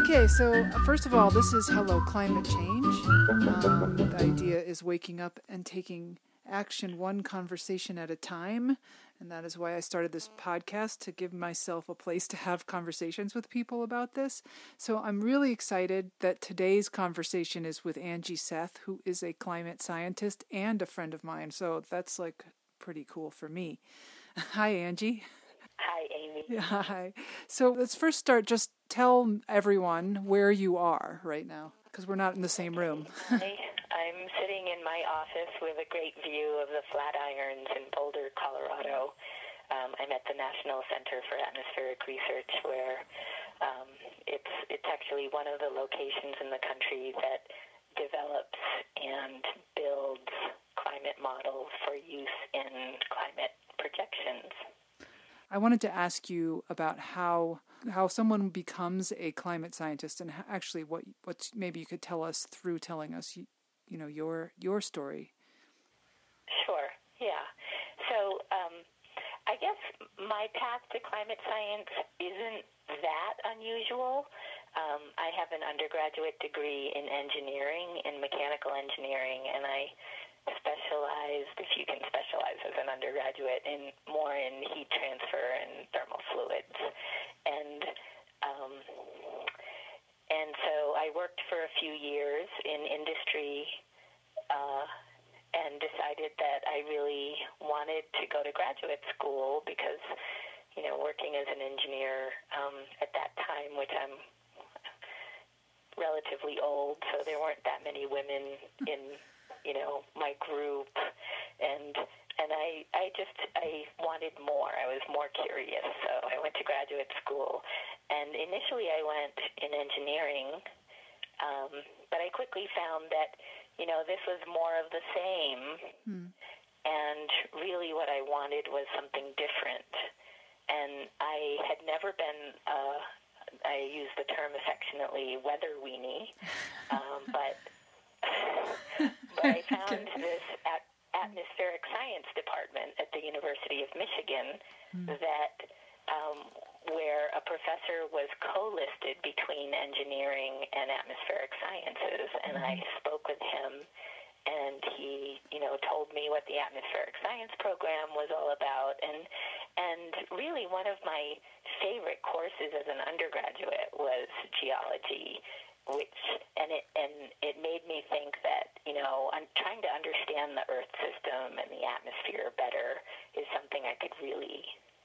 Okay, so uh, first of all, this is Hello Climate Change. Um, the idea is waking up and taking action one conversation at a time. And that is why I started this podcast to give myself a place to have conversations with people about this. So I'm really excited that today's conversation is with Anji Seth, who is a climate scientist and a friend of mine. So that's like pretty cool for me. Hi, Anji. Hi, Amy. Hi. So let's first start. Just tell everyone where you are right now, because we're not in the same room. I, I'm sitting in my office with a great view of the Flatirons in Boulder, Colorado. Um, I'm at the National Center for Atmospheric Research, where um, it's it's actually one of the locations in the country that develops and builds climate models for use in climate projections. I wanted to ask you about how how someone becomes a climate scientist, and actually what what maybe you could tell us through telling us you, you know your your story. Sure. Yeah. So um, I guess my path to climate science isn't that unusual. Um, I have an undergraduate degree in engineering, in mechanical engineering, and I specialized, if you can specialize as an undergraduate, in more in heat transfer and thermal fluids, and um, and so I worked for a few years in industry. Uh, and decided that I really wanted to go to graduate school because, you know, working as an engineer um, at that time, which I'm relatively old, so there weren't that many women in you know, my group and and I I just I wanted more. I was more curious. So I went to graduate school and initially I went in engineering. Um, but I quickly found that, you know, this was more of the same. Hmm. And really what I wanted was something different. And I had never been uh, I use the term affectionately weather weenie, um, but but I found this at atmospheric science department at the University of Michigan mm. that um, where a professor was co-listed between engineering and atmospheric sciences, and mm. I hmm. spoke with him, and he, you know, told me what the atmospheric science program was all about, and and really one of my favorite courses as an undergraduate was geology which and it and it made me think that you know I'm trying to understand the Earth system and the atmosphere better is something I could really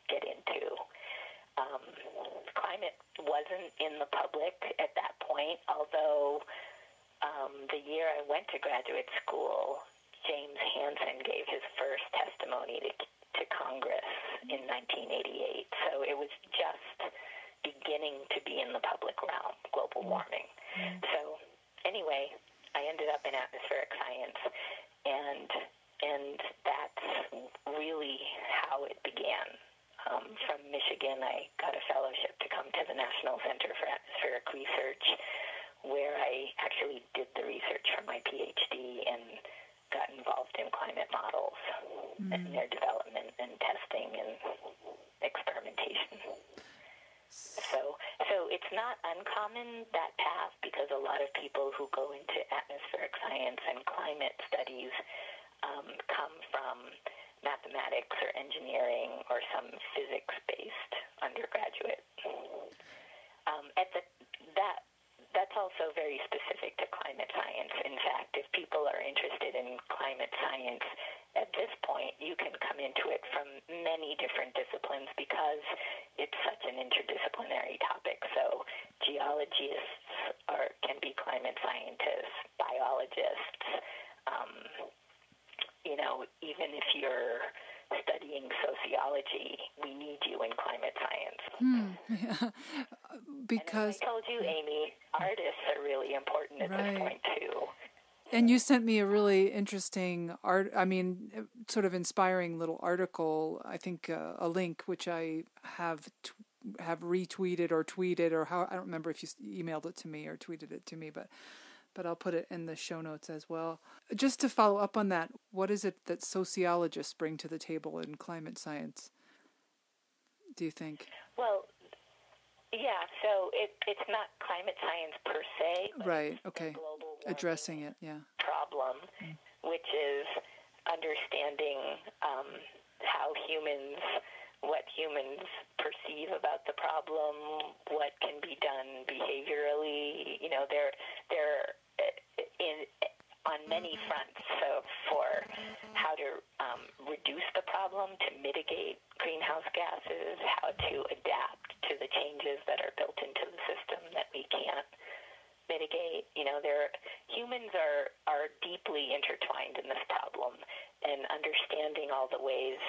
get into. Um, climate wasn't in the public at that point, although um, the year I went to graduate school, James Hansen gave his first testimony to, to Congress in 1988. So it was just beginning to be in the public realm, global warming. Mm. So anyway, I ended up in atmospheric science, and and that's really how it began. Um, from Michigan, I got a fellowship to come to the National Center for Atmospheric Research, where I actually did the research for my PhD and got involved in climate models mm. and their development and testing and experimentation. So, so it's not uncommon that path because a lot of people who go into atmospheric science and climate studies um, come from mathematics or engineering or some physics-based undergraduate. Um, at the that that's also very specific to climate science. In fact, if people are interested in climate science this point, you can come into it from many different disciplines because it's such an interdisciplinary topic. So geologists are, can be climate scientists, biologists. Um, you know, even if you're studying sociology, we need you in climate science. Hmm. Yeah. because I told you, Amy, artists are really important at right. this point. And you sent me a really interesting art, I mean, sort of inspiring little article, I think uh, a link, which I have t- have retweeted or tweeted or how, I don't remember if you emailed it to me or tweeted it to me, but but I'll put it in the show notes as well. Just to follow up on that, what is it that sociologists bring to the table in climate science? Do you think? Well, Yeah, so it, it's not climate science per se, Right, okay. Addressing it, yeah. problem, which is understanding um, how humans, what humans perceive about the problem, what can be done behaviorally. You know, they're they're uh, in on many fronts. So for how to um, reduce the problem, to mitigate greenhouse gases, how to adapt to the changes that are built into the system that we can't mitigate. You know, there humans are are deeply intertwined in this problem, and understanding all the ways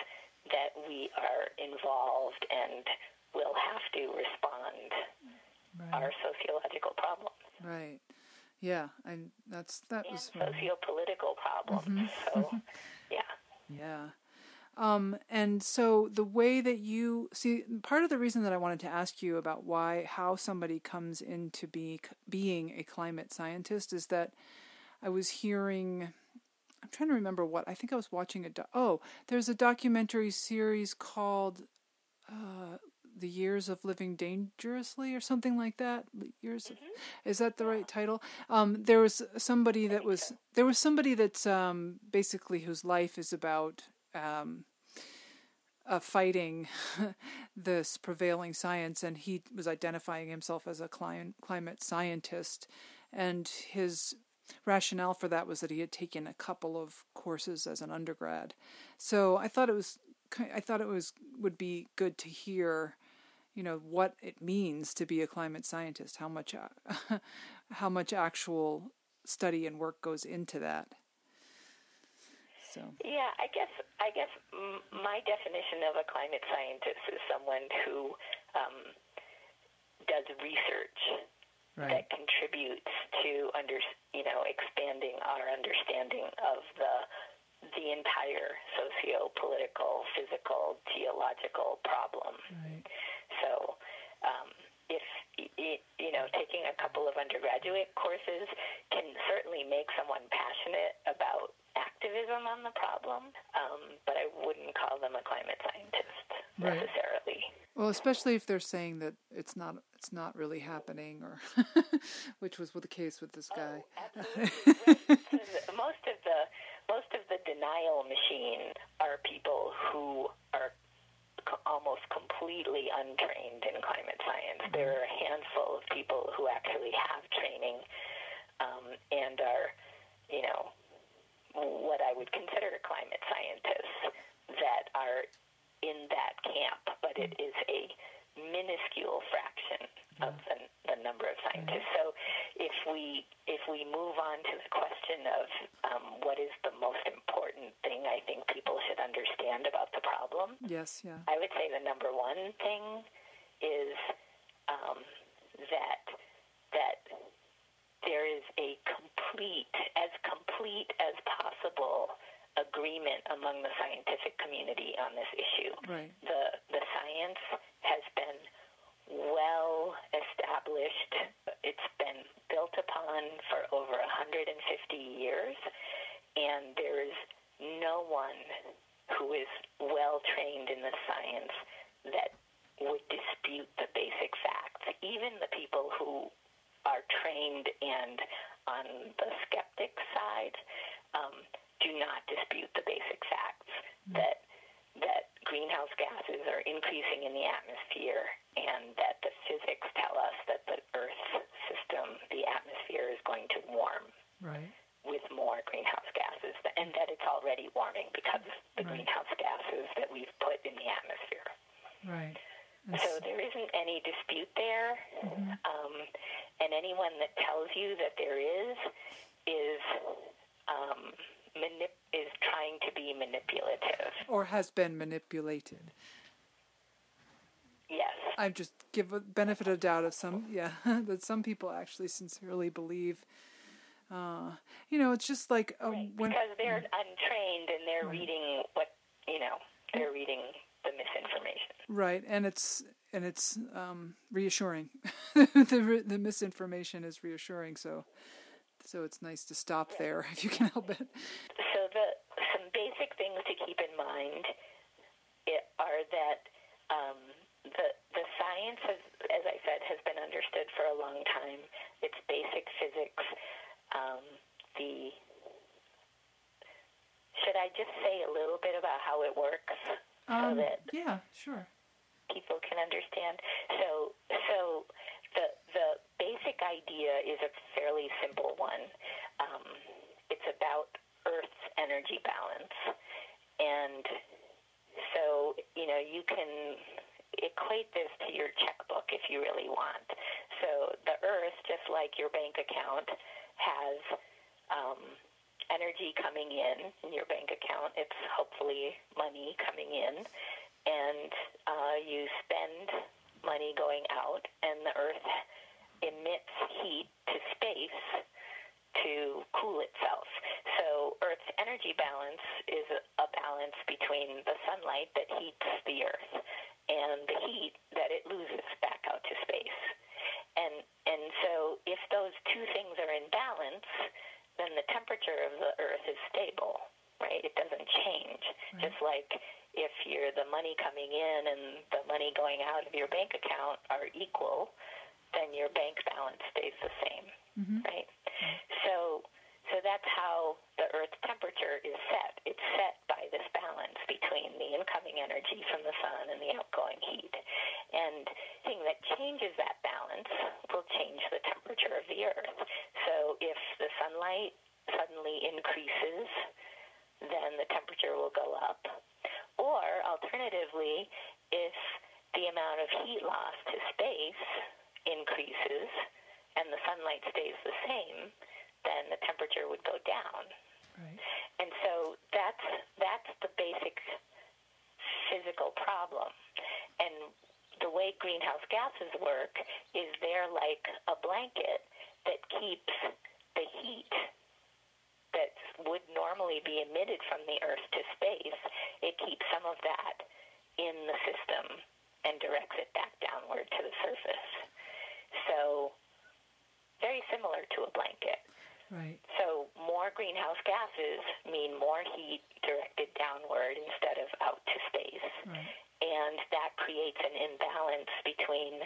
that we are involved and will have to respond Right. are sociological problems Right. Yeah, and that's that and was socio-political problems. Mm-hmm. So, yeah. Yeah. Um, and so the way that you see, part of the reason that I wanted to ask you about why, how somebody comes into be, being a climate scientist is that I was hearing, I'm trying to remember what, I think I was watching a, do- oh, there's a documentary series called, uh, the years of living dangerously or something like that years of, is that the right title? Um there was somebody that was there was somebody that's um basically whose life is about um uh, fighting this prevailing science and he was identifying himself as a cli- climate scientist. And his rationale for that was that he had taken a couple of courses as an undergrad. So i thought it was i thought it was would be good to hear you know what it means to be a climate scientist how much how much actual study and work goes into that so. Yeah, I guess I guess my definition of a climate scientist is someone who um, does research right. that contributes to under you know expanding our understanding of the the entire socio-political, physical, geological problem. right. So, um, if you know, taking a couple of undergraduate courses can certainly make someone passionate about activism on the problem, um, but I wouldn't call them a climate scientist Right. necessarily. well especially if they're saying that it's not it's not really happening or which was the case with this guy Absolutely. Right. most of the most of the denial machine are people who are co- almost completely untrained in climate science. There are a handful of people who actually have training um, and are, you know, what I would consider climate scientists that are in that camp, but it is a minuscule fraction of the, the number of scientists. So if we if we move on to the question of um, what is the most important thing I think people should understand about the problem, yes yeah I would say the number one thing is um, that that there is a complete, as complete as possible, agreement among the scientific community on this issue. right The the science has been well established. It's been built upon for over 150 years, and there is no one who is well trained in the science that would dispute the basic facts. Even the people who are trained and on the skeptic side um, do not dispute the basic facts that that greenhouse gases are increasing in the atmosphere and that the physics tell us that the Earth system, the atmosphere, is going to warm right with more greenhouse gases and that it's already warming because of the Right. greenhouse gases that we've put in the atmosphere. right And So s- there isn't any dispute there, um, and anyone that tells you that there is is um, manip- is trying to be manipulative. or has been manipulated Yes, I just give a benefit of doubt of some, yeah, that some people actually sincerely believe. Uh, you know, it's just like uh, right. when because they're untrained and they're reading what you know. They're reading the misinformation. right, and it's and it's um, reassuring. the the misinformation is reassuring, so so it's nice to stop there if you can help it. So the some basic things to keep in mind i- are that um, the the science, has, as I said, has been understood for a long time. It's basic physics. Um, the should I just say a little bit about how it works Um, so that yeah, sure. people can understand? So, so the the basic idea is a fairly simple one. Um, it's about Earth's energy balance, and so you know you can equate this to your checkbook if you really want. So the Earth, just like your bank account, has um, energy coming in in your bank account. It's hopefully money coming in, and uh, you spend money going out, and the Earth emits heat to space to cool itself. So Earth's energy balance is a, balance between the sunlight that heats the Earth and the heat that it loses back out to space. And and so if those two things are in balance, then the temperature of the Earth is stable, right? It doesn't change. Right. Just like if you're the money coming in and the money going out of your bank account are equal, then your bank balance stays the same, hmm right? So so that's how the Earth's temperature is set. It's set by this balance between the incoming energy from the sun and the outgoing heat. And the thing that changes that balance will change the temperature of the Earth. So if the sunlight suddenly increases, then the temperature will go up. Or alternatively, if the amount of heat lost to space increases and the sunlight stays the same, then the temperature would go down. Right. And so that's that's the basic physical problem. And the way greenhouse gases work is they're like a blanket that keeps the heat that would normally be emitted from the earth to space, it keeps some of that in the system and directs it back downward to the surface. So very similar to a blanket. Right. So more greenhouse gases mean more heat directed downward instead of out to space. Right. And that creates an imbalance between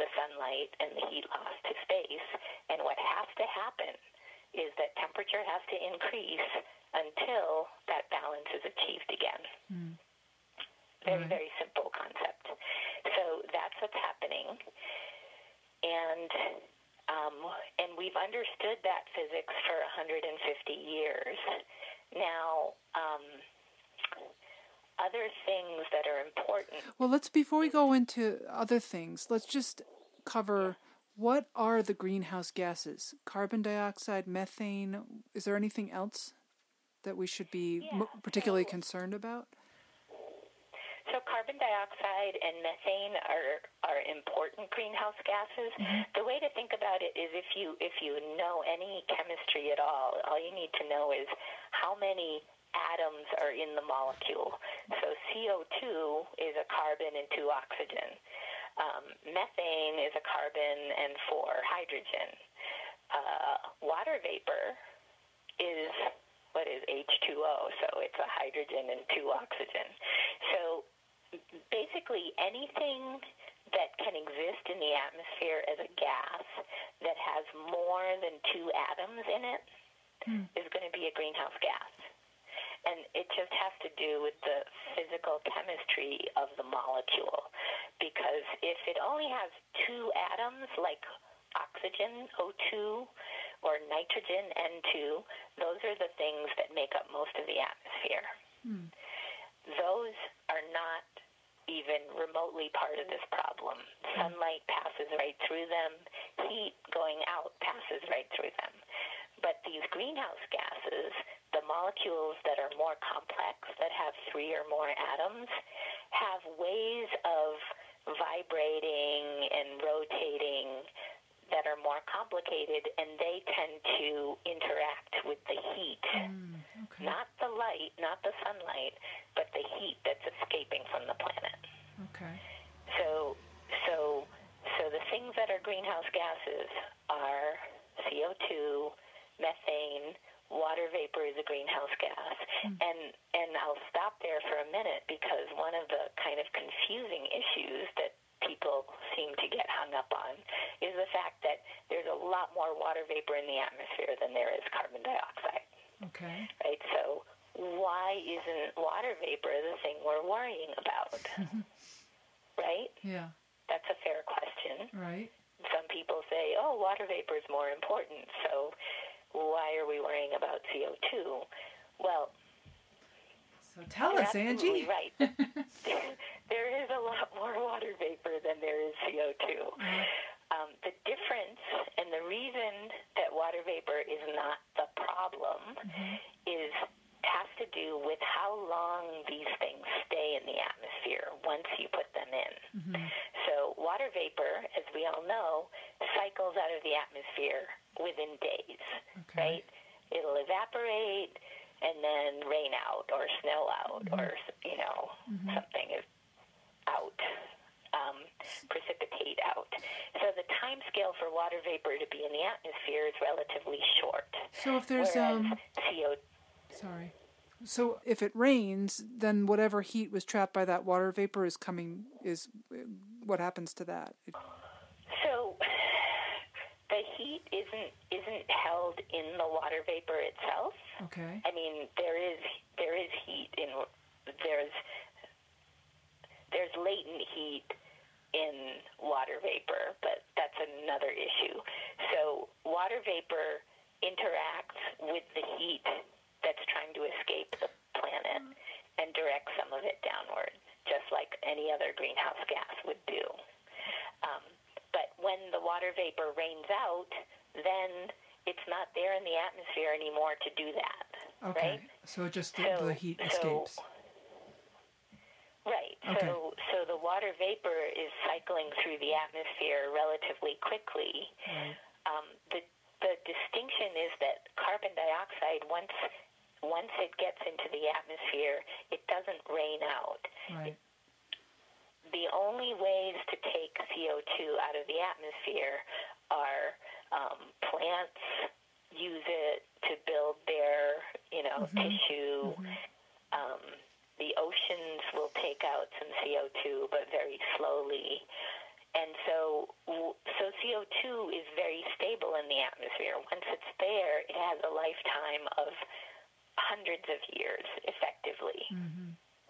the sunlight and the heat loss to space. And what has to happen is that temperature has to increase until that balance is achieved again. Mm. Very, Right. very simple concept. So that's what's happening. And um, and we've understood that physics for 150 years. Now, um, other things that are important. Well, let's before we go into other things, let's just cover what are the greenhouse gases? Carbon dioxide, methane. Is there anything else that we should be Yeah, particularly so- concerned about? So carbon dioxide and methane are are important greenhouse gases. The way to think about it is if you if you know any chemistry at all, all you need to know is how many atoms are in the molecule. So CO2 is a carbon and two oxygen. Um, methane is a carbon and four hydrogen. Uh, water vapor is what is H2O, so it's a hydrogen and two oxygen. So basically anything that can exist in the atmosphere as a gas that has more than two atoms in it hmm. is going to be a greenhouse gas. And it just has to do with the physical chemistry of the molecule. Because if it only has two atoms, like oxygen, O2, or nitrogen, N2, those are the things that make up most of the atmosphere. Hmm. Those are not even remotely part of this problem. Sunlight passes right through them, heat going out passes right through them. But these greenhouse gases, the molecules that are more complex, that have three or more atoms, have ways of vibrating and rotating that are more complicated, and they tend to interact with the heat. Mm, okay. Not the light, not the sunlight, but the heat that's escaping from the planet. Okay. So, so, so the things that are greenhouse gases are CO2, methane, water vapor is a greenhouse gas. And and I'll stop there for a minute because one of the kind of confusing issues that people seem to get hung up on is the fact that there's a lot more water vapor in the atmosphere than there is carbon dioxide. Okay. Right? So why isn't water vapor the thing we're worrying about? right? Yeah. That's a fair question. Right. Some people say, oh, water vapor is more important, so why are we worrying about CO2? Well, so tell us, Anji. right. there is a lot more water vapor than there is CO2. Mm-hmm. Um, the difference and the reason that water vapor is not the problem mm-hmm. is has to do with how long these things stay in the atmosphere once you put them in. Mm-hmm. So water vapor, as we all know, cycles out of the atmosphere within days, Okay. right? It'll evaporate and then rain out or snow out or you know something is out um, precipitate out so the time scale for water vapor to be in the atmosphere is relatively short So if there's um CO sorry. So if it rains, then whatever heat was trapped by that water vapor is coming is what happens to that? It- so the heat isn't isn't held in the water vapor itself okay. I mean, there is there is heat in there's there's latent heat in water vapor, but that's another issue. So water vapor interacts with the heat that's trying to escape the planet and directs some of it downward, just like any other greenhouse gas would do. Um, but when the water vapor rains out, then it's not there in the atmosphere anymore to do that. Okay. Right? So just the, So- the heat so- escapes. Right. Okay. So so the water vapor is cycling through the atmosphere relatively quickly. Right. Um, the the distinction is that carbon dioxide once once it gets into the atmosphere, it doesn't rain out. Right. The only ways to take CO2 out of the atmosphere are um, plants use it to build their, you know, tissue. Um, the oceans will take out some CO2, but very slowly. And so, w- so CO2 is very stable in the atmosphere. Once it's there, it has a lifetime of hundreds of years, effectively.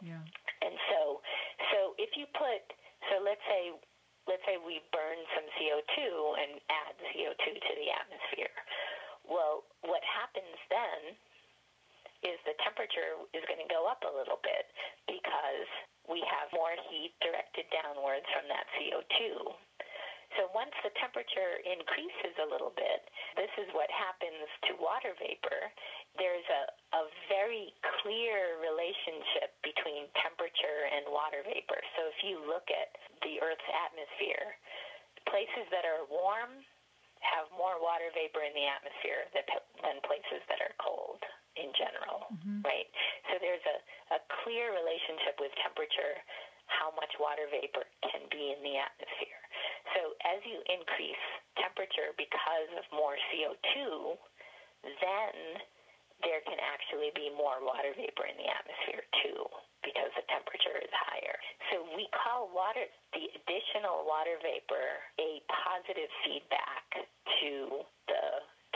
Yeah. And so, so if you put, so let's say, let's say we burn some CO2 and add CO2 to the atmosphere. Well, what happens then is the temperature is going to go up a little bit because we have more heat directed downwards from that CO2. So once the temperature increases a little bit, this is what happens to water vapor. There's a, a very clear relationship between temperature and water vapor. So if you look at the Earth's atmosphere, places that are warm have more water vapor in the atmosphere than, than places that are cold in general, mm-hmm. right? Clear relationship with temperature, how much water vapor can be in the atmosphere. So as you increase temperature because of more CO2, then there can actually be more water vapor in the atmosphere too because the temperature is higher. So we call water the additional water vapor a positive feedback to the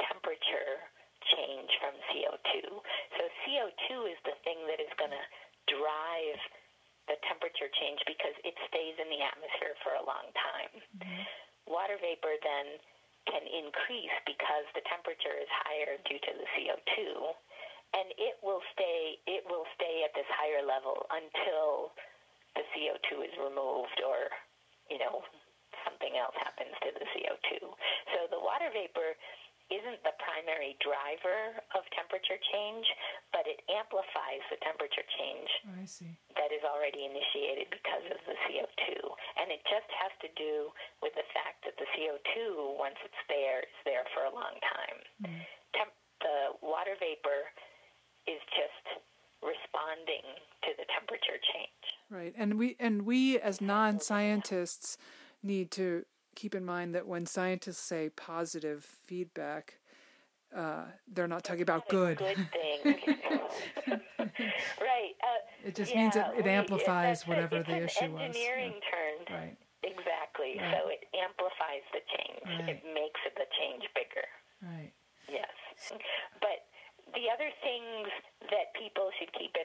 temperature change from CO2. So CO2 is the thing that is going to drive the temperature change because it stays in the atmosphere for a long time. Mm-hmm. Water vapor then can increase because the temperature is higher due to the CO2 and it will stay it will stay at this higher level until the CO2 is removed or you know something else happens to the CO2. So the water vapor isn't the primary driver of temperature change, but it amplifies the temperature change oh, I see. that is already initiated because of the CO2. And it just has to do with the fact that the CO2, once it's there, is there for a long time. Mm. Temp- the water vapor is just responding to the temperature change. Right. And we and we as non-scientists need to keep in mind that when scientists say positive feedback, uh, they're not talking about good. Good thing. right. Uh, it just yeah, means it, it amplifies whatever the issue was. Engineering yeah. Right. Exactly. Right. So it amplifies the change. Right. It makes the change bigger. Right. Yes. But the other things that people should keep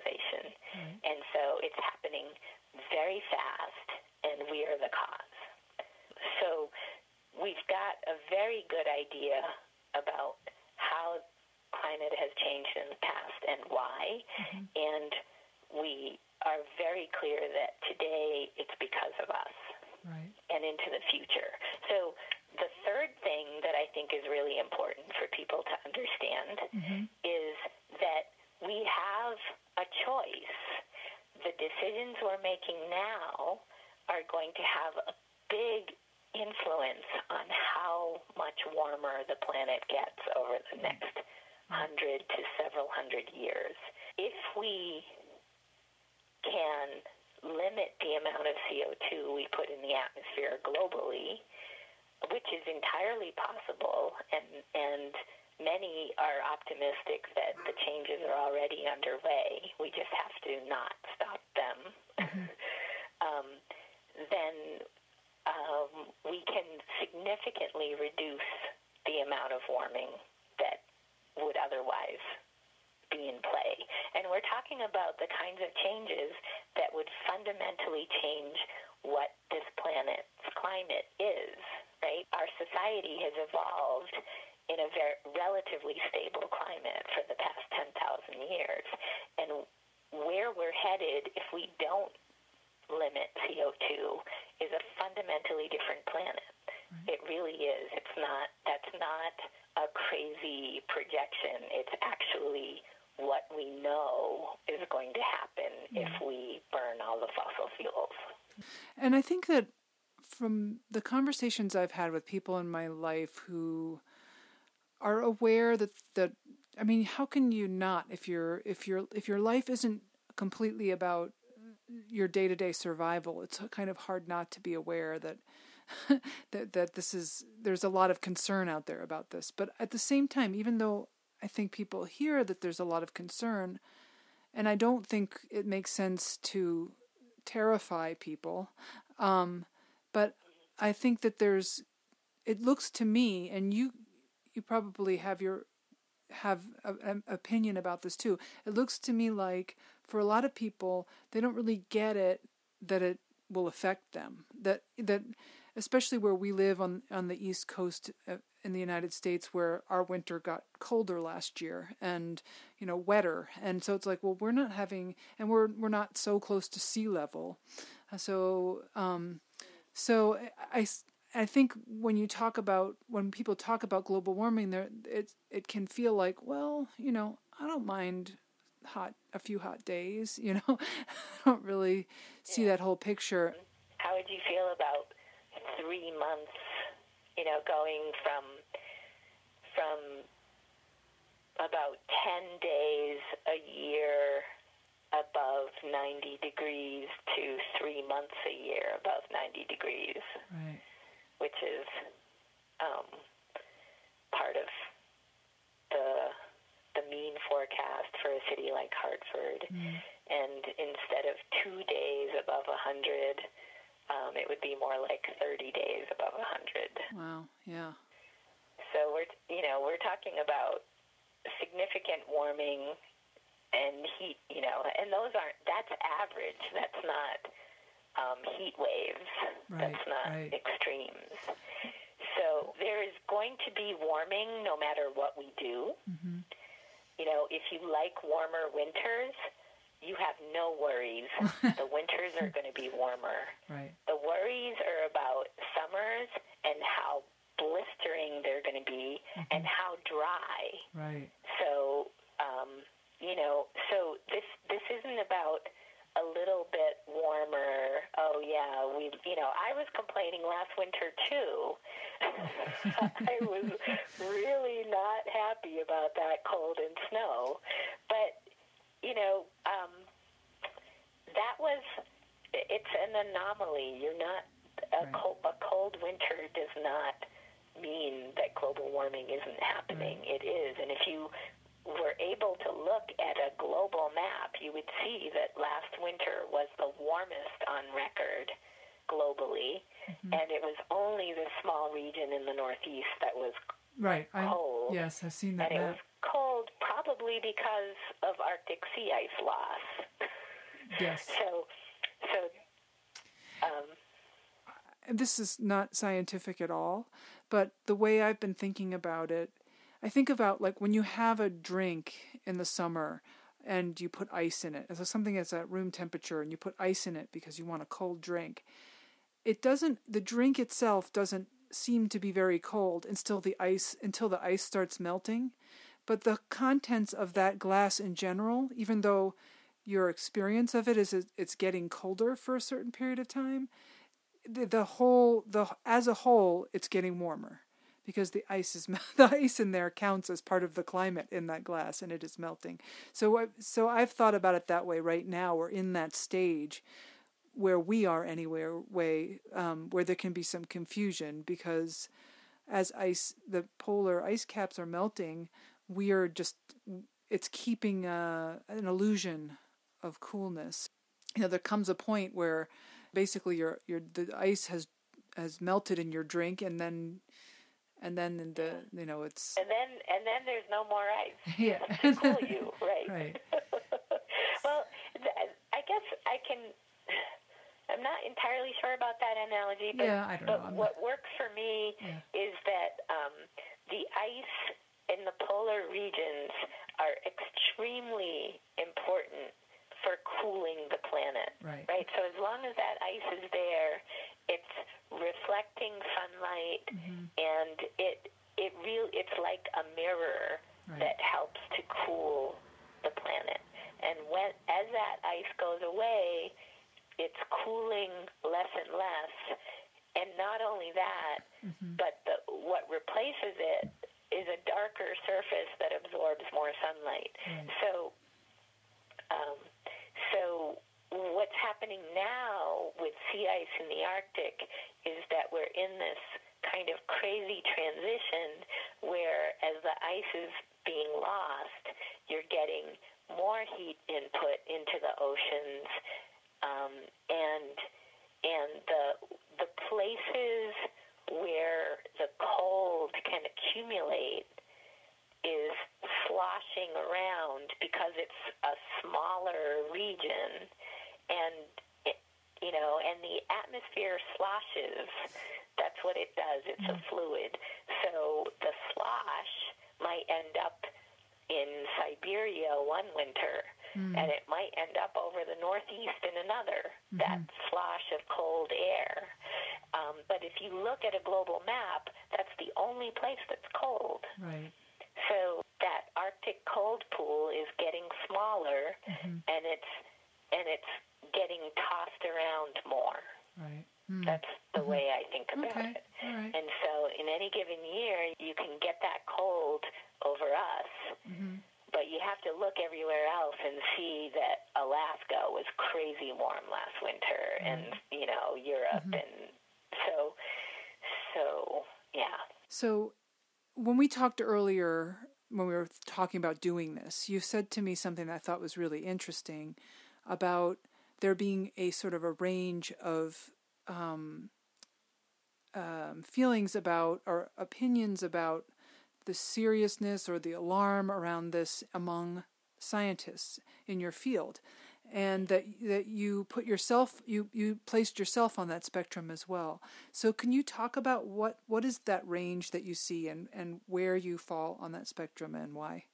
organization. Um, the conversations I've had with people in my life who are aware that that I mean, how can you not if your if your if your life isn't completely about uh, your day-to-day survival, it's kind of hard not to be aware that that that this is there's a lot of concern out there about this. But at the same time, even though I think people hear that there's a lot of concern, and I don't think it makes sense to terrify people. Um, but I think that there's it looks to me and you you probably have your have an opinion about this too. It looks to me like for a lot of people they don't really get it that it will affect them. That that especially where we live on on the east coast uh, in the United States where our winter got colder last year and you know wetter and so it's like well we're not having and we're we're not so close to sea level. So um so I, I think when you talk about when people talk about global warming, there it it can feel like well, you know, I don't mind hot a few hot days. You know, I don't really see yeah. that whole picture. How would you feel about three months? You know, going from from about ten days a year above 90 degrees to three months a year above 90 degrees, Right. which is um, part of the the mean forecast for a city like Hartford. Mm. And instead of two days above 100, um, it would be more like 30 days above 100. Wow. Yeah. So we're you know we're talking about significant warming and heat. You know, and those aren't that's average. That's not um, heat waves. Right, that's not right. extremes. So there is going to be warming no matter what we do. hmm You know, if you like warmer winters, you have no worries. the winters are going to be warmer. Right. The worries are about summers and how blistering they're going to be and how dry. Right. So, um, you know, so this this isn't about a little bit warmer. Oh yeah, we you know, I was complaining last winter too. I was really not happy about that cold and snow. But, you know, um that was it's an anomaly. You're not a Right. cold, a cold winter does not mean that global warming isn't happening. It is, and if you were able to look at a global map, you would see that last winter was the warmest on record globally, and it was only this small region in the northeast that was, Right. I, Cold. Yes, I've seen that and it was cold probably because of Arctic sea ice loss. Yes. So, so, um, this is not scientific at all, but the way I've been thinking about it, I think about like when you have a drink in the summer and you put ice in it, so something that's at room temperature and you put ice in it because you want a cold drink. It doesn't the drink itself doesn't seem to be very cold until the ice until the ice starts melting. But the contents of that glass in general, even though your experience of it is it's getting colder for a certain period of time, the, the whole the as a whole it's getting warmer because the ice is the ice in there counts as part of the climate in that glass and it is melting so so I've thought about it that way right now we're in that stage where we are anywhere way um, where there can be some confusion because as ice the polar ice caps are melting we are just it's keeping uh, an illusion of coolness you know there comes a point where basically your your the ice has has melted in your drink and then and then the you know it's and then and then there's no more ice yeah to cool you, right? right well, I guess I can. I'm not entirely sure about that analogy, but, Yeah, I don't but know. What works for me Yeah. is that um, the ice in the polar regions are extremely important for cooling the planet. right Right. So as long as that ice is there, it's reflecting sunlight, Mhm. and it it real it's like a mirror right that helps to cool the planet. And when as that ice goes away, it's cooling less and less. And not only that, Mhm. but the, what replaces it is a darker surface that absorbs more sunlight. Right. So, um, so what's happening now with sea ice in the Arctic is that we're in this kind of crazy transition where, as the ice is being lost, you're getting more heat input into the oceans, um, and and the the places where the cold can accumulate is sloshing around because it's a smaller region. And it, you know and the atmosphere sloshes. That's what it does. It's a fluid. So the slosh might end up in Siberia one winter Mm. and it might end up over the northeast in another that slosh of cold air um, but if you look at a global map that's the only place that's cold right so that Arctic cold pool is getting smaller, Mm-hmm. and it's and it's getting tossed around more. Right. Mm. That's the way I think about Okay. it. All right. And so, in any given year, you can get that cold over us, Mm-hmm. but you have to look everywhere else and see that Alaska was crazy warm last winter, and you know Europe, Mm-hmm. and so, so yeah. So, when we talked earlier, when we were talking about doing this, you said to me something that I thought was really interesting about there being a sort of a range of um, um, feelings about or opinions about the seriousness or the alarm around this among scientists in your field and that that you put yourself you you placed yourself on that spectrum as well so can you talk about what what is that range that you see and and where you fall on that spectrum and why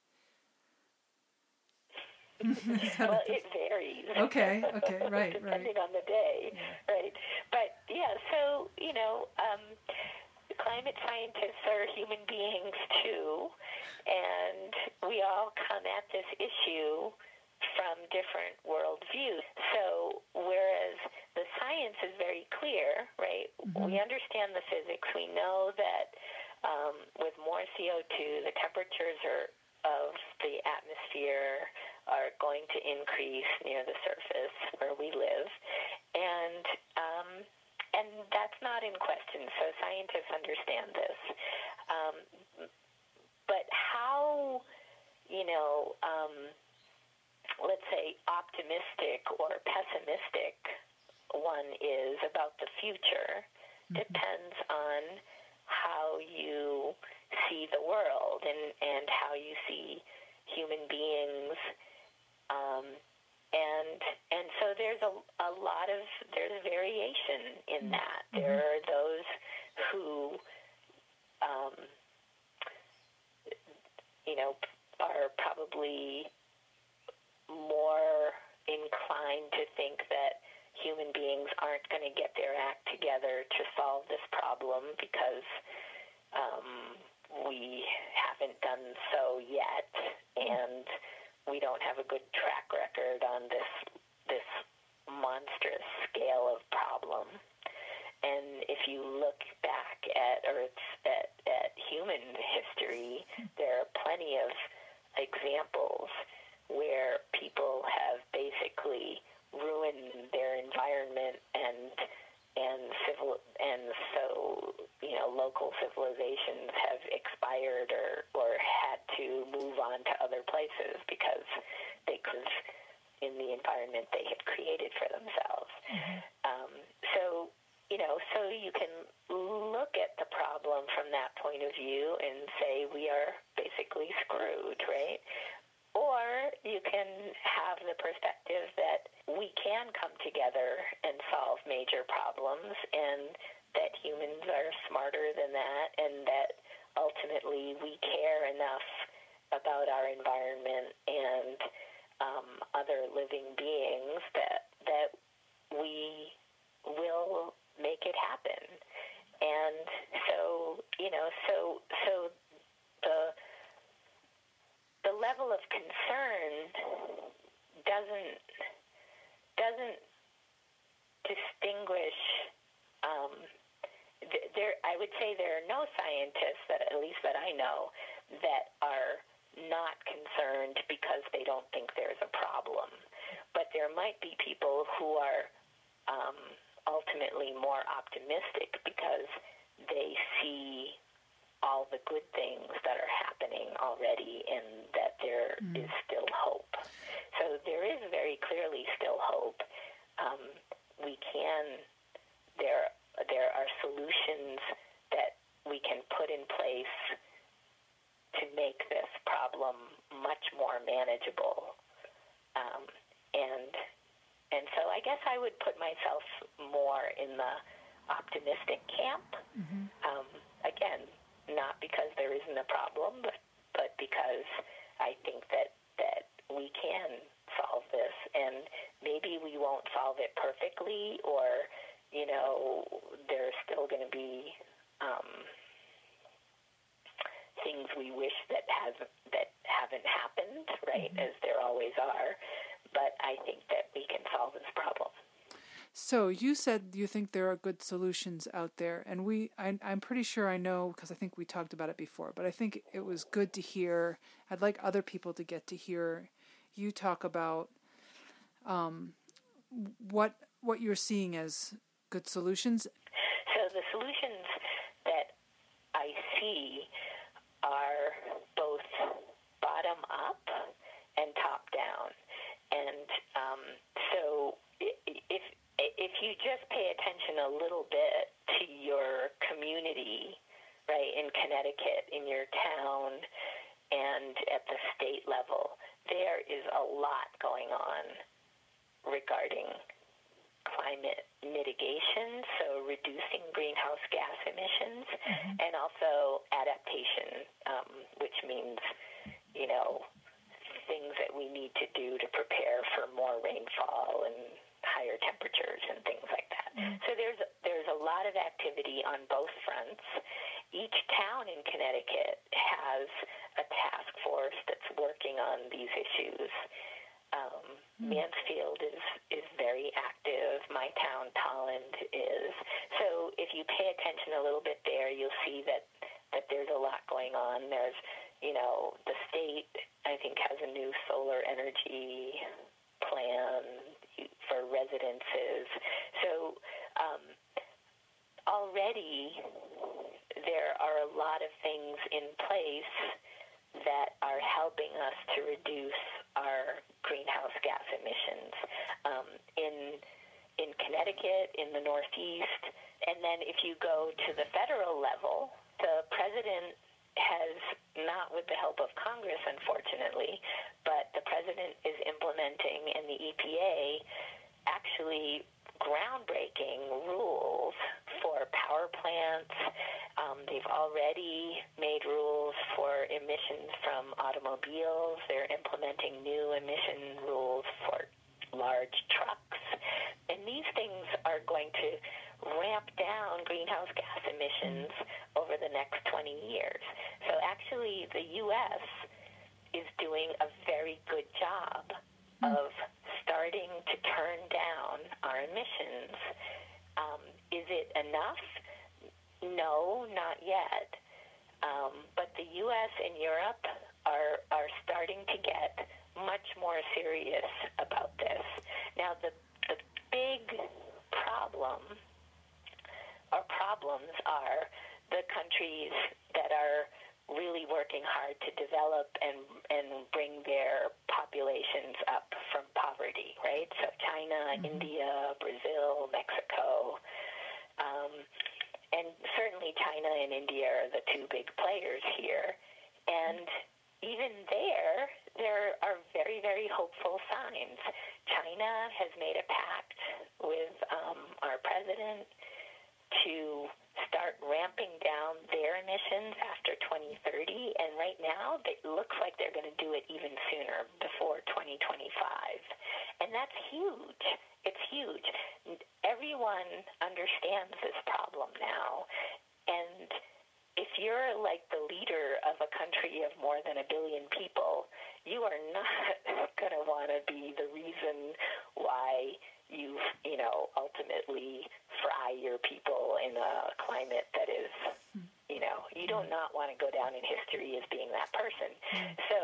well, it varies. Okay, okay, right, right. Depending on the day, right? But yeah, so you know, um, climate scientists are human beings too, and we all come at this issue from different worldviews. So whereas the science is very clear, right? We understand the physics. We know that um, with more CO2, the temperatures are of the atmosphere are going to increase near the surface where we live, and um, and that's not in question. So scientists understand this, um, but how you know, um, let's say optimistic or pessimistic one is about the future depends on how you see the world and, and how you see human beings um, and and so there's a, a lot of there's variation in that. There are those who, um, you know, are probably more inclined to think that human beings aren't going to get their act together to solve this problem because um, we haven't done so yet, and we don't have a good track record on this this monstrous scale of problem. And if you look back at Earth's at, at human history, there are plenty of examples where people have basically ruined their environment and and civil and so you know local civilizations have expired or or had to move on to other places because they could in the environment they had created for themselves. Um, so you know, so you can look at the problem from that point of view and say we are basically screwed, right? Or you can have the perspective that we can come together and solve major problems and that humans are smarter than that and that ultimately we care enough about our environment and um, other living beings that that we will make it happen. And so, you know, so so the the level of concern doesn't doesn't distinguish. Um, th- there, I would say there are no scientists that, at least that I know, that are not concerned because they don't think there's a problem. But there might be people who are um, ultimately more optimistic because they see all the good things that are happening already and that there is still hope. So there is very clearly still hope. Um, we can, there, there are solutions that we can put in place to make this problem much more manageable. Um, and and so I guess I would put myself more in the optimistic camp. Um, again, not because there isn't a problem, but but because I think that that we can solve this, and maybe we won't solve it perfectly, or you know, there's still going to be um, things we wish that hasn't that haven't happened, right? Mm-hmm. As there always are. But I think that we can solve this problem. So you said you think there are good solutions out there, and we I, I'm pretty sure I know because I think we talked about it before. But I think it was good to hear. I'd like other people to get to hear you talk about um, what what you're seeing as good solutions. So the solutions that I see are both bottom up and top down, and um, so if if you just pay attention a little bit to your community, right, in Connecticut, in your town, and at the state level, there is a lot going on regarding climate mitigation, so reducing greenhouse gas emissions, mm-hmm. and also adaptation, um, which means, you know, things that we need to do to prepare for more rainfall and higher temperatures and things like that. Mm. So there's there's a lot of activity on both fronts. Each town in Connecticut has a task force that's working on these issues. Um, mm. Mansfield is is very active. My town, Tolland, is. So if you pay attention a little bit there, you'll see that that there's a lot going on. There's you know the state I think has a new solar energy plan for residences. So um, already there are a lot of things in place that are helping us to reduce our greenhouse gas emissions. Um, in in Connecticut, in the Northeast, and then if you go to the federal level, the president has not with the help of Congress, unfortunately, but the president is implementing, and the EPA actually groundbreaking rules for power plants. Um, they've already made rules for emissions from automobiles. They're implementing new emission rules for large trucks. And these things are going to ramp down greenhouse gas emissions over the next 20 years. So actually, the U.S. is doing a very good job of starting to turn down our emissions. Um, is it enough? No, not yet. Um, but the U.S. and Europe are are starting to get much more serious about this. Now, the the big problem our problems are the countries that are really working hard to develop and and bring their populations up from poverty, right? So China, mm-hmm. India, Brazil, Mexico, um, and certainly China and India are the two big players here. And even there, there are very, very hopeful signs. China has made a pact with um, our president to start ramping down their emissions after 2030. And right now, it looks like they're going to do it even sooner, before 2025. And that's huge. It's huge. Everyone understands this problem now. And if you're like the leader of a country of more than a billion people, you are not going to want to be the reason why you you know ultimately fry your people in a climate that is hmm. you know you do not want to go down in history as being that person. Hmm. So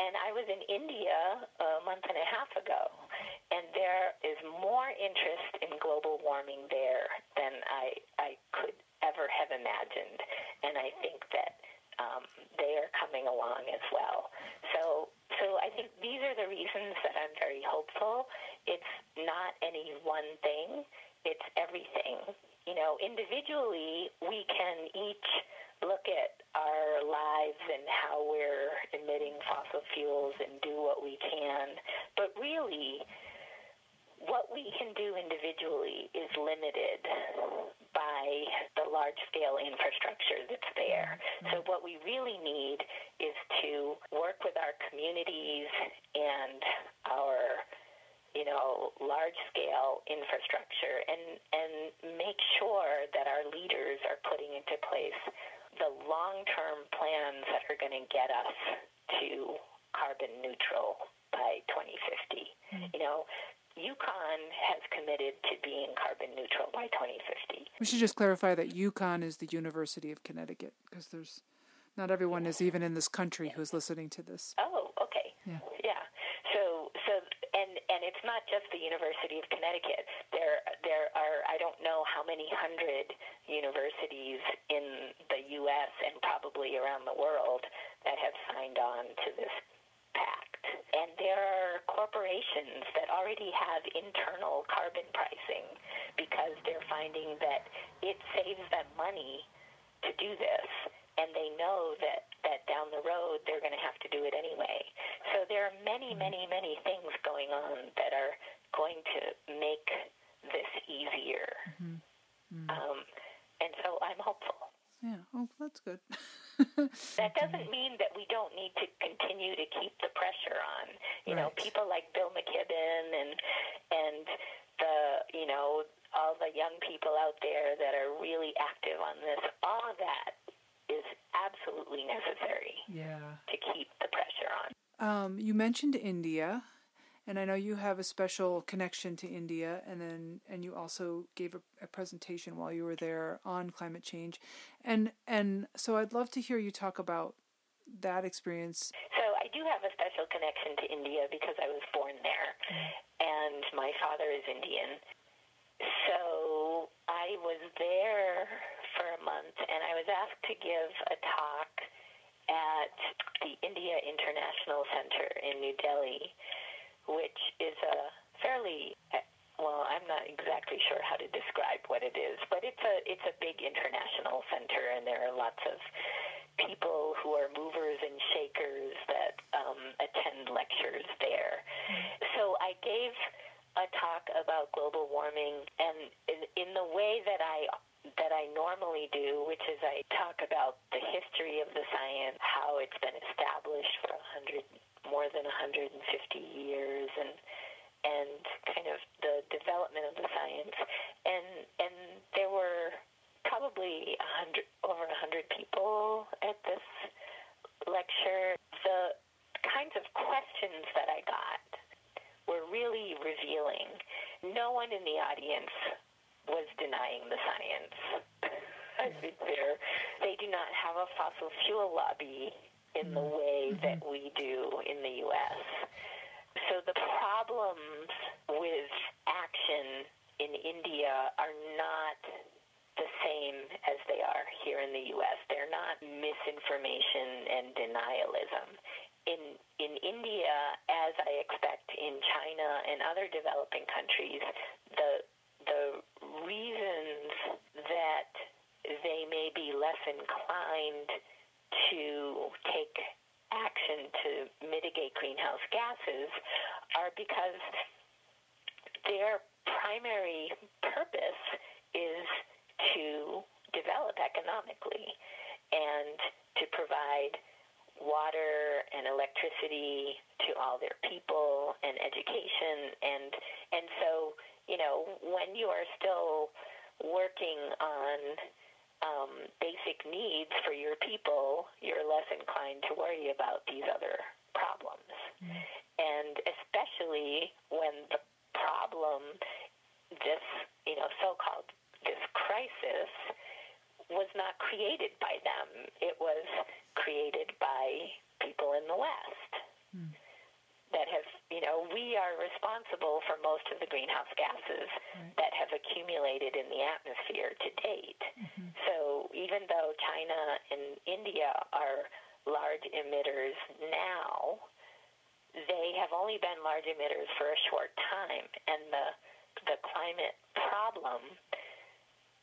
and i was in india a month and a half ago and there is more interest in global warming there than i i could ever have imagined. And i think that um, they are coming along as well so so I think these are the reasons that I'm very hopeful. It's not any one thing, it's everything. You know, individually, we can each look at our lives and how we're emitting fossil fuels and do what we can. But really, what we can do individually is limited by the large scale infrastructure that's there. Mm-hmm. So, what we really need is to work with our communities and our you know, large scale infrastructure and, and make sure that our leaders are putting into place the long-term plans that are going to get us to carbon neutral by 2050. Mm-hmm. You know, UConn has committed to being carbon neutral by 2050. We should just clarify that UConn is the University of Connecticut because there's not everyone is even in this country who's listening to this. Oh, okay. Yeah. Yeah. So so and and it's not just the University of Connecticut. There there are I don't know how many hundred universities in the US and probably around the world that have signed on to this pact. And there are corporations that already have internal carbon pricing because they're finding that it saves them money to do this and they know that that down the road they're going to have to do it anyway. So there are many, many, many things going on that are going to make this easier. Mm-hmm. Mm-hmm. Um, and so I'm hopeful. Yeah. Oh, that's good. that doesn't mean that we don't need to continue to keep the pressure on. You right. know, people like Bill McKibben and and the you know all the young people out there that are really active on this. All of that is absolutely necessary yeah. to keep the pressure on. Um, you mentioned India, and I know you have a special connection to India, and then and you also gave a, a, presentation while you were there on climate change, and and so I'd love to hear you talk about that experience. So I do have a special connection to India because I was born there, and my father is Indian. So I was there for a month, and I was asked to give a talk at the India International Center in New Delhi, which is a fairly well, I'm not exactly sure how to describe what it is, but it's a it's a big international center, and there are lots of people who are movers and shakers that um, attend lectures there. So I gave a talk about global warming, and in, in the way that I that I normally do, which is I talk about the history of the science, how it's been established for a hundred more than 150 years, and and kind of the development of the science, and and there were probably a hundred over a hundred people at this lecture. The kinds of questions that I got were really revealing. No one in the audience was denying the science. I think there, they do not have a fossil fuel lobby in the way mm-hmm. that we do in the U.S. So the problems with action in India are not the same as they are here in the U.S. They're not misinformation and denialism. In in India, as I expect in China and other developing countries, the the reasons that they may be less inclined to take action to mitigate greenhouse gases are because their primary purpose is to develop economically and to provide water and electricity to all their people and education and and so you know, when you are still working on um, basic needs for your people, you're less inclined to worry about these other problems. Mm-hmm. And especially when the problem, this, you know, so called this crisis, was not created by them. It was created by people in the West. Mm that have, you know, we are responsible for most of the greenhouse gases right. that have accumulated in the atmosphere to date. Mm-hmm. So even though China and India are large emitters now, they have only been large emitters for a short time, and the the climate problem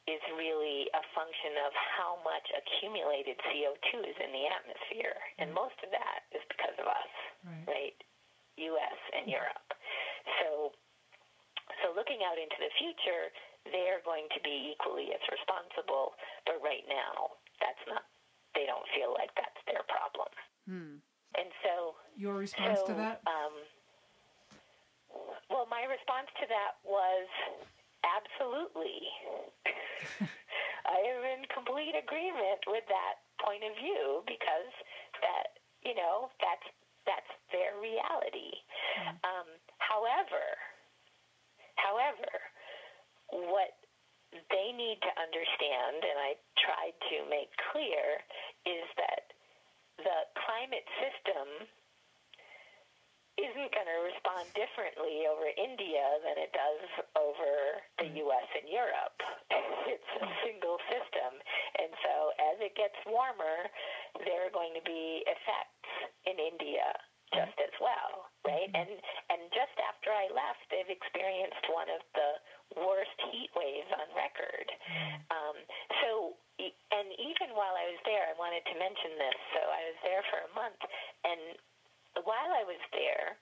is really a function of how much accumulated CO2 is in the atmosphere, and most of that is because of us, right? right? U.S. and Europe. So, so looking out into the future, they're going to be equally as responsible. But right now, that's not. They don't feel like that's their problem. Hmm. And so, your response so, to that? Um, well, my response to that was absolutely. I am in complete agreement with that point of view because that you know that's that's their reality. Mm. Um, however, however, what they need to understand, and I tried to make clear, is that the climate system isn't going to respond differently over India than it does over the mm. U.S. and Europe. It's a single system. And so as it gets warmer, there are going to be effects in India just as well, right? Mm-hmm. And and just after I left, they've experienced one of the worst heat waves on record. Mm. Um, so, and even while I was there, I wanted to mention this. So I was there for a month, and while I was there,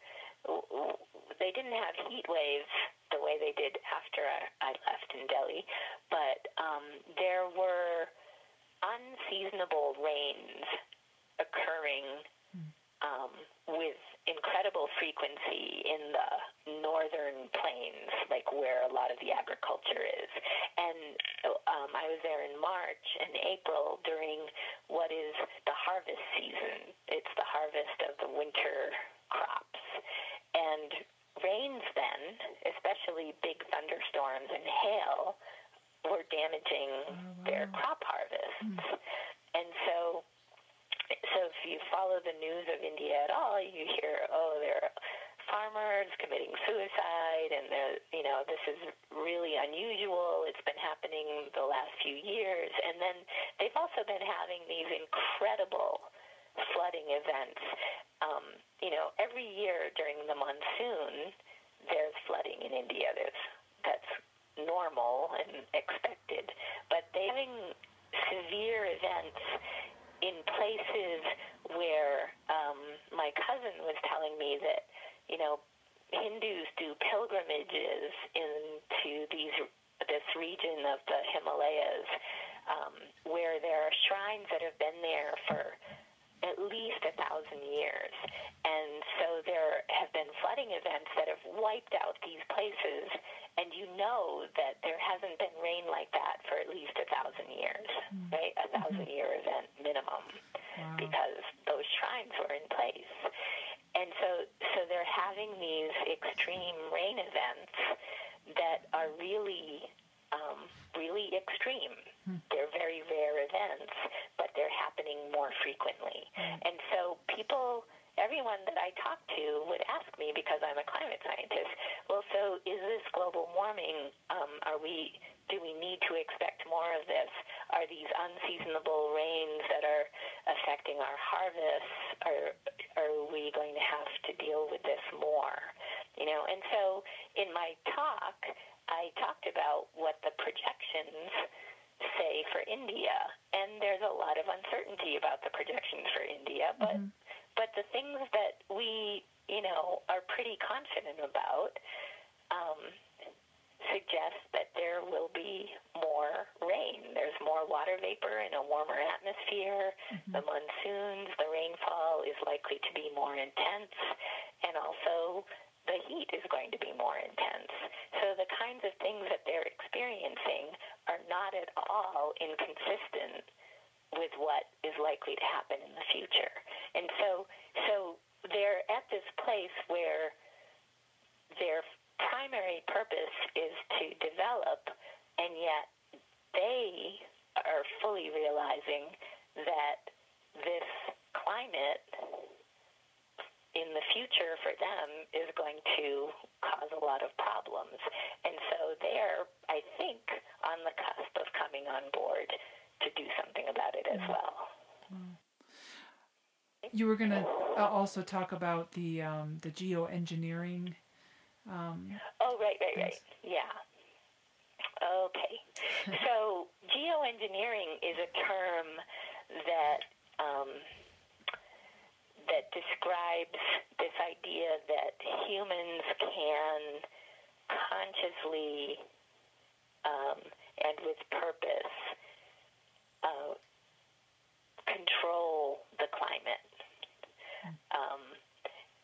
they didn't have heat waves the way they did after I, left in Delhi, but um, there were unseasonable rains occurring um, with incredible frequency in the northern plains, like where a lot of the agriculture is. And um, I was there in March and April during what is the harvest season. It's the harvest of the winter crops. And rains then, especially big thunderstorms and hail, were damaging oh, wow. their crop harvests. Mm. And so so if you follow the news of India at all, you hear, oh, there are farmers committing suicide, and you know this is really unusual. It's been happening the last few years, and then they've also been having these incredible flooding events. Um, you know, every year during the monsoon, there's flooding in India. There's that's normal and expected, but they're having severe events in places where um, my cousin was telling me that, you know, Hindus do pilgrimages into these this region of the Himalayas, um, where there are shrines that have been there for at least a thousand years. And so there have been flooding events that have wiped out these places, and you know that there hasn't been rain like that for at least a thousand years, mm-hmm. right? A 1000 mm-hmm. year event minimum, wow. because those shrines were in place. And so, so they're having these extreme rain events that are really um, really extreme. Hmm. They're very rare events, but they're happening more frequently. Hmm. And so people, everyone that I talk to would ask me because I'm a climate scientist. Well, so is this global warming? Um, are we? Do we need to expect more of this? Are these unseasonable rains that are affecting our harvests? Are are we going to have to deal with this more? You know, and so in my talk, I talked about what the projections say for India, and there's a lot of uncertainty about the projections for India, but mm-hmm. but the things that we you know are pretty confident about um, suggest that there will be more rain. There's more water vapor in a warmer atmosphere. Mm-hmm. The monsoons, the rainfall is likely to be more intense, and also the heat is going to be more intense. So the kinds of things that they're experiencing are not at all inconsistent with what is likely to happen in the future. And so so they're at this place where their primary purpose is to develop and yet they are fully realizing that this climate in the future for them is going to cause a lot of problems. And so they're, I think, on the cusp of coming on board to do something about it as well. You were going to uh, also talk about the um, the geoengineering. Um, oh, right, right, right. Yeah. Okay. so geoengineering is a term that um, that describes this idea that humans can consciously um, and with purpose uh, control the climate. Um,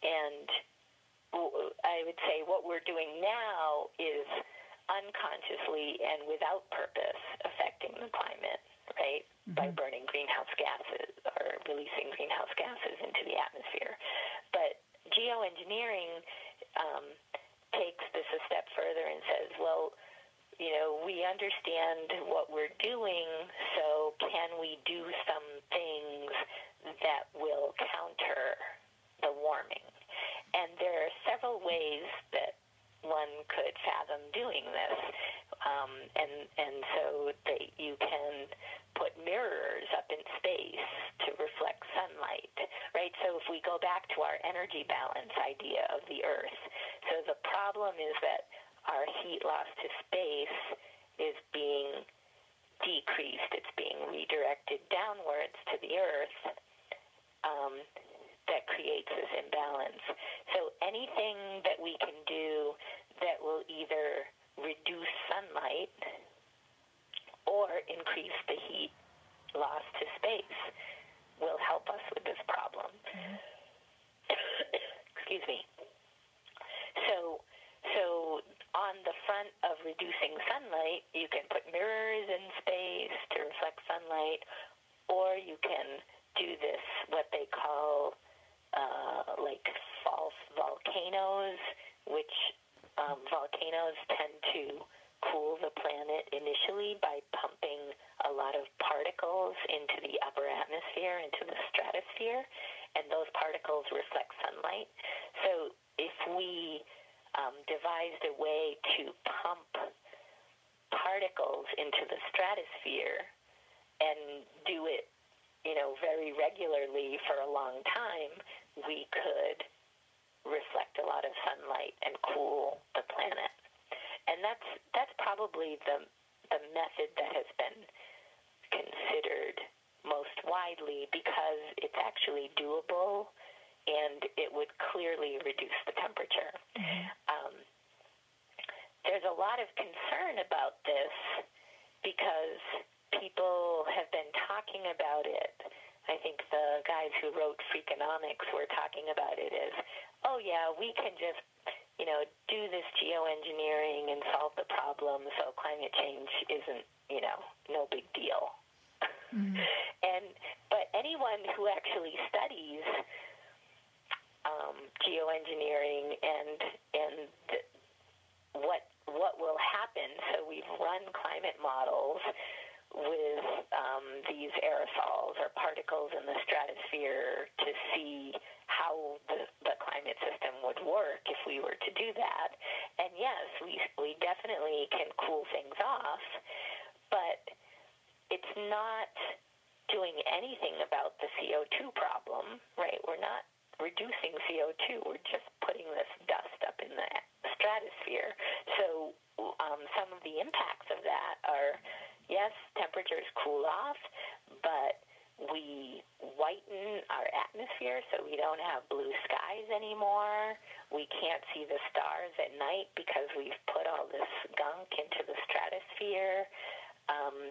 and I would say what we're doing now is unconsciously and without purpose affecting the climate, right? Mm-hmm. By burning greenhouse gases or releasing greenhouse gases into the atmosphere. But geoengineering um, takes this a step further and says, well, you know, we understand what we're doing, so can we do some things that will counter the warming? And there are several ways that one could fathom doing this. Um, and and so they, you can put mirrors up in space to reflect sunlight, right? So if we go back to our energy balance idea of the Earth, so the problem is that our heat loss to space is being decreased. It's being redirected downwards to the Earth. Um, that creates this imbalance. So anything that we can do that will either reduce sunlight or increase the heat loss to space will help us with this problem. Mm-hmm. Excuse me. So, so on the front of reducing sunlight, you can put mirrors in space to reflect sunlight, or you can do this, what they call uh, like false volcanoes, which um, volcanoes tend to cool the planet initially by pumping a lot of particles into the upper atmosphere, into the stratosphere, and those particles reflect sunlight. So if we um, devised a way to pump particles into the stratosphere and do it, you know, very regularly for a long time, we could reflect a lot of sunlight and cool the planet. And that's that's probably the the method that has been considered most widely because it's actually doable and it would clearly reduce the temperature. Mm-hmm. Um, there's a lot of concern about this because people have been talking about it. I think the guys who wrote Freakonomics were talking about it as, oh yeah, we can just, you know, do this geoengineering and solve the problem, so climate change isn't, you know, no big deal. Mm-hmm. and but anyone who actually studies um, geoengineering and and the, what what will happen. So we've run climate models with um, these aerosols or particles in the stratosphere to see how the, the climate system would work if we were to do that. And yes, we we definitely can cool things off, but it's not doing anything about the CO2 problem, right? We're not reducing CO2. We're just putting this dust up in the stratosphere. So um, some of the impacts of that are, yes, temperatures cool off, but we whiten our atmosphere so we don't have blue skies anymore. We can't see the stars at night because we've put all this gunk into the stratosphere. Um,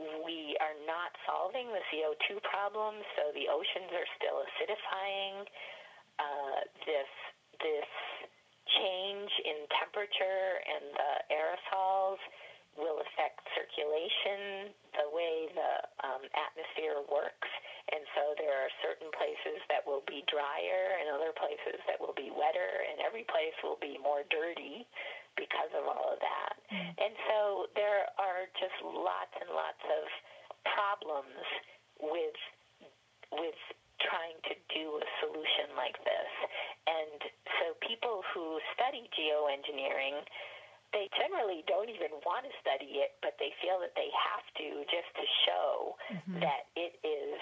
we are not solving the CO2 problem, so the oceans are still acidifying. Uh, this this change in temperature and the aerosols will affect circulation, the way the um, atmosphere works, and so there are certain places that will be drier and other places that will be wetter, and every place will be more dirty because of all of that. Mm. And so there are just lots and lots of problems with with trying to do a solution like this. And so people who study geoengineering they generally don't even want to study it, but they feel that they have to just to show mm-hmm. that it is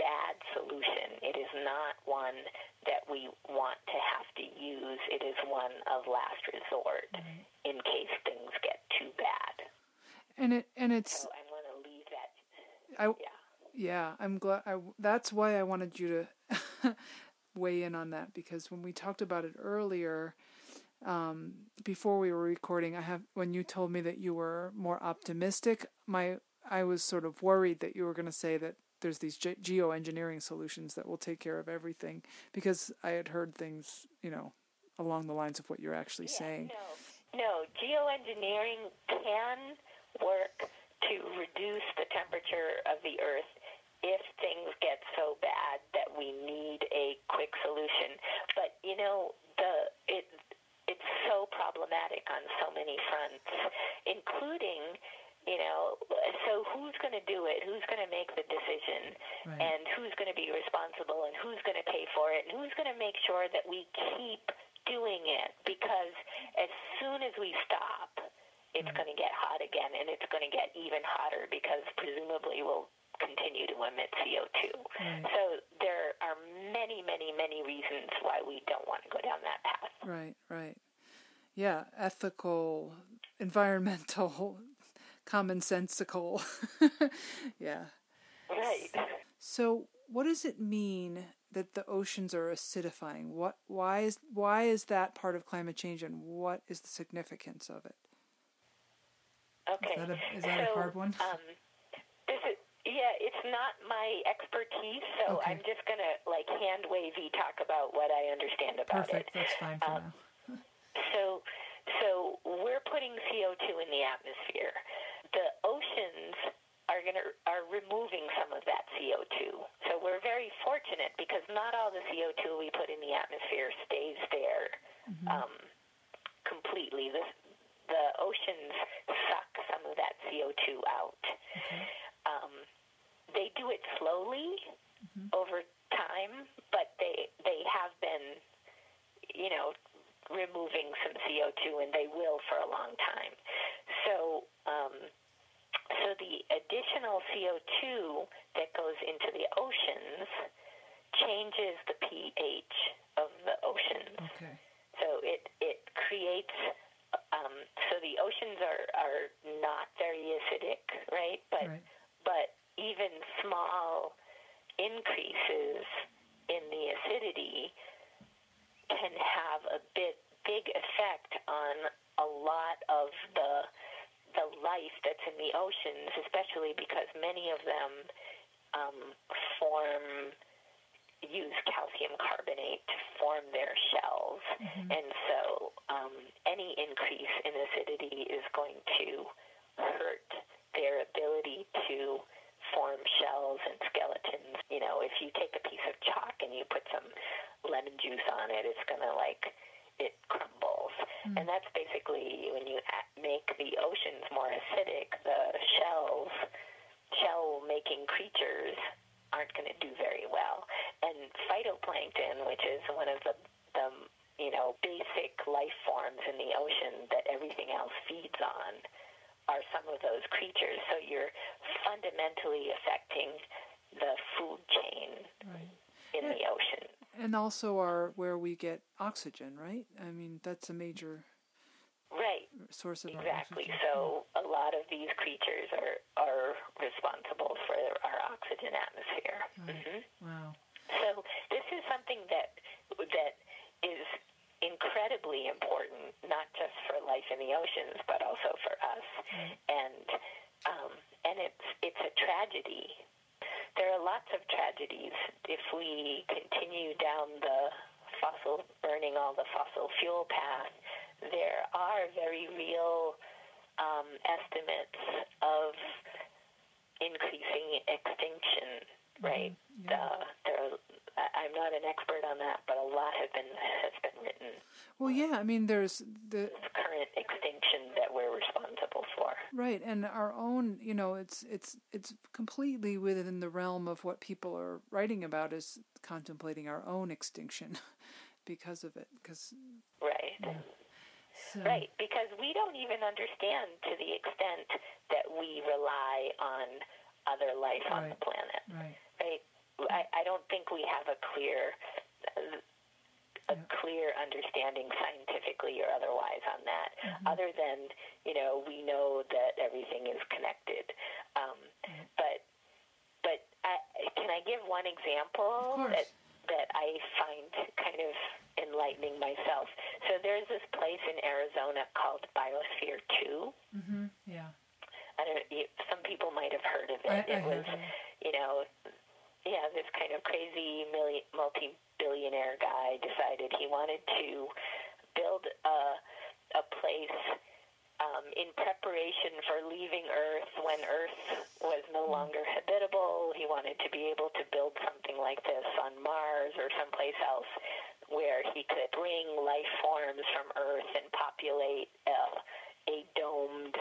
bad solution. It is not one that we want to have to use. It is one of last resort mm-hmm. in case things get too bad. And it and it's. So I'm going to leave that. I, yeah. Yeah, I'm glad. I, that's why I wanted you to weigh in on that because when we talked about it earlier, um, before we were recording, I have when you told me that you were more optimistic, my I was sort of worried that you were going to say that there's these ge- geoengineering solutions that will take care of everything because I had heard things, you know, along the lines of what you're actually yeah, saying. No, no, geoengineering can work to reduce the temperature of the Earth if things get so bad that we need a quick solution. But you know, the it it's so problematic on so many fronts, including you know, so who's going to do it? Who's going to make the decision? Right. And who's going to be responsible? And who's going to pay for it? And who's going to make sure that we keep doing it? Because as soon as we stop, it's mm-hmm. Right. going to get hot again, and it's going to get even hotter because presumably we'll continue to emit CO2. Right. So there are many, many, many reasons why we don't want to go down that path. Right, right. Yeah, ethical, environmental, commonsensical. yeah. Right. So, what does it mean that the oceans are acidifying? What why is why is that part of climate change and what is the significance of it? Okay. Is that a, is that so, a hard one? Um, this is, yeah, it's not my expertise, so Okay. I'm just gonna like hand wavy talk about what I understand about Perfect. it. That's fine for Um, now. So, so we're putting CO2 in the atmosphere. The oceans are gonna are removing some of that CO2. So we're very fortunate because not all the CO2 we put in the atmosphere stays there Mm-hmm. um, completely. The the oceans suck some of that CO2 out. Okay. Um, they do it slowly Mm-hmm. over time, but they they have been, you know, removing some CO2, and they will for a long time. So, um, so the additional CO2 that goes into the oceans changes the pH of the oceans. Okay. So it it creates. Um, so the oceans are are not very acidic, right? But Right. but even small increases in the acidity can have a bit big effect on a lot of the the life that's in the oceans, especially because many of them um, form use calcium carbonate to form their shells, and so um, any increase in acidity is going to hurt their ability to form shells and skeletons. You know, if you take a piece of chalk and you put some lemon juice on it, it's going to like it crumbles. Mm. And that's basically when you make the oceans more acidic, the shells, shell making creatures aren't going to do very well. And phytoplankton, which is one of the, the you know, basic life forms in the ocean that everything else feeds on, are some of those creatures. So you're fundamentally affecting the food chain Right. in the ocean. And also are where we get oxygen, right? I mean, that's a major Right. source of Exactly. oxygen. So a lot of these creatures are are responsible for our oxygen atmosphere. Right. hmm Wow. So this is something that that is incredibly important, not just for life in the oceans, but also for us. And um, and it's it's a tragedy. There are lots of tragedies if we continue down the fossil burning all the fossil fuel path. There are very real um, estimates of increasing extinction. Right. Yeah. Uh, there are, I'm not an expert on that, but a lot have been has been written. Well, yeah. I mean, there's the Current extinction that we're responsible for. right, and our own. You know, it's it's it's completely within the realm of what people are writing about is contemplating our own extinction because of it. Because Right. so, Right, because we don't even understand to the extent that we rely on other life on the planet. right, Right. I, I don't think we have a clear a clear understanding scientifically or otherwise on that Mm-hmm. other than you know we know that everything is connected. Um, but but I, can I give one example that that I find kind of enlightening myself? So there's this place in Arizona called Biosphere 2 hmm yeah, I don't some people might have heard of it. I, I it was you know, yeah, this kind of crazy multi-billionaire guy decided he wanted to build a a place um, in preparation for leaving Earth when Earth was no longer habitable. He wanted to be able to build something like this on Mars or someplace else where he could bring life forms from Earth and populate uh, a domed,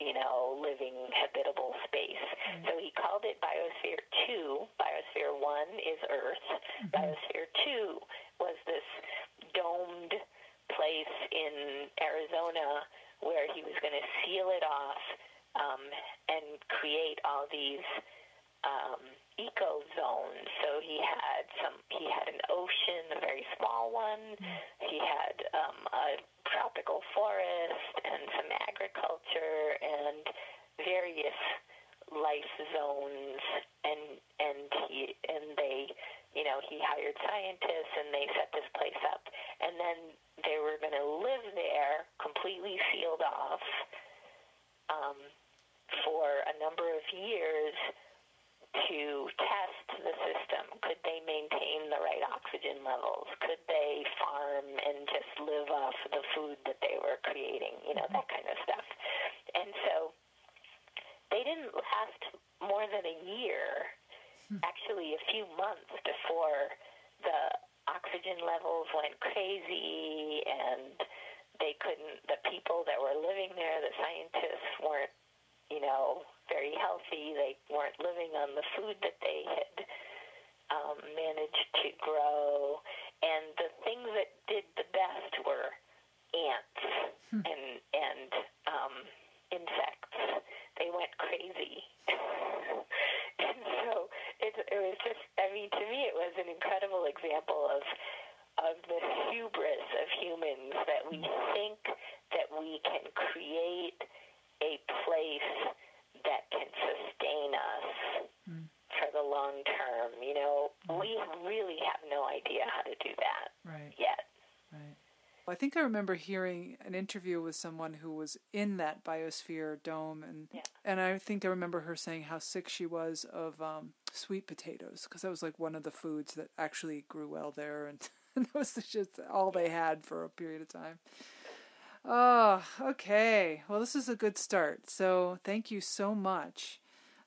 you know, living habitable space. Mm-hmm. So he called it Biosphere 2. Biosphere 1 is Earth. Mm-hmm. Biosphere 2 was this domed place in Arizona where he was going to seal it off um, and create all these um, eco zones. So he had some. He had an ocean, a very small one. He had um, a tropical forest and some agriculture and various life zones. And and he and they, you know, he hired scientists and they set this place up. And then they were going to live there completely sealed off um, for a number of years to test the system. Could they maintain the right oxygen levels? Could they farm and just live off the food that they were creating? You know, that kind of stuff. And so they didn't last more than a year, actually, a few months before the oxygen levels went crazy and they couldn't the people that were living there the scientists weren't you know very healthy. They weren't living on the food that they had um, managed to grow. And the things that did the best were ants hmm. and and um, insects. They went crazy. And so it, it was just, I mean, to me, it was an incredible example of of the hubris of humans that we think that we can create a place that can sustain us mm. for the long term. You know, mm. we really have no idea how to do that right. yet. Right. I think I remember hearing an interview with someone who was in that biosphere dome, and yeah. and I think I remember her saying how sick she was of um, sweet potatoes because that was like one of the foods that actually grew well there, and, and that was just all they had for a period of time. Oh, okay. Well, this is a good start. So thank you so much.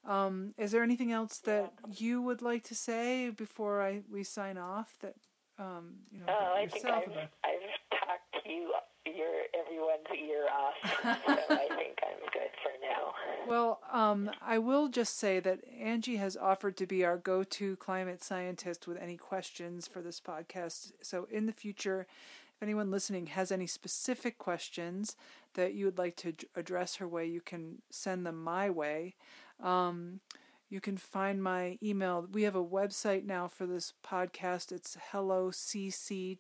Um, is there anything else that you would like to say before I we sign off? That um, you know, oh, I think I've, I've talked to you your everyone's ear off. so I think I'm good for now. Well, um, I will just say that Anji has offered to be our go-to climate scientist with any questions for this podcast. So in the future, if anyone listening has any specific questions that you would like to address her way, you can send them my way. Um, you can find my email. We have a website now for this podcast. It's hellocc.info.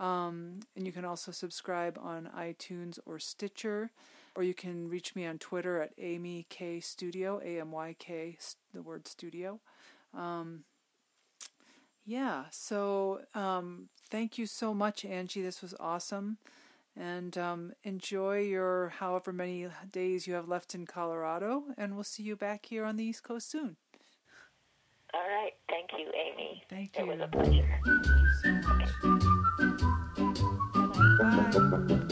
Um, and you can also subscribe on iTunes or Stitcher, or you can reach me on Twitter at Amy K Studio, A M Y K, the word studio. Um, yeah, so um, thank you so much, Anji. This was awesome. And um, enjoy your however many days you have left in Colorado, and we'll see you back here on the East Coast soon. All right. Thank you, Amy. Thank you. It was a pleasure. Thank you so much. Okay. Bye.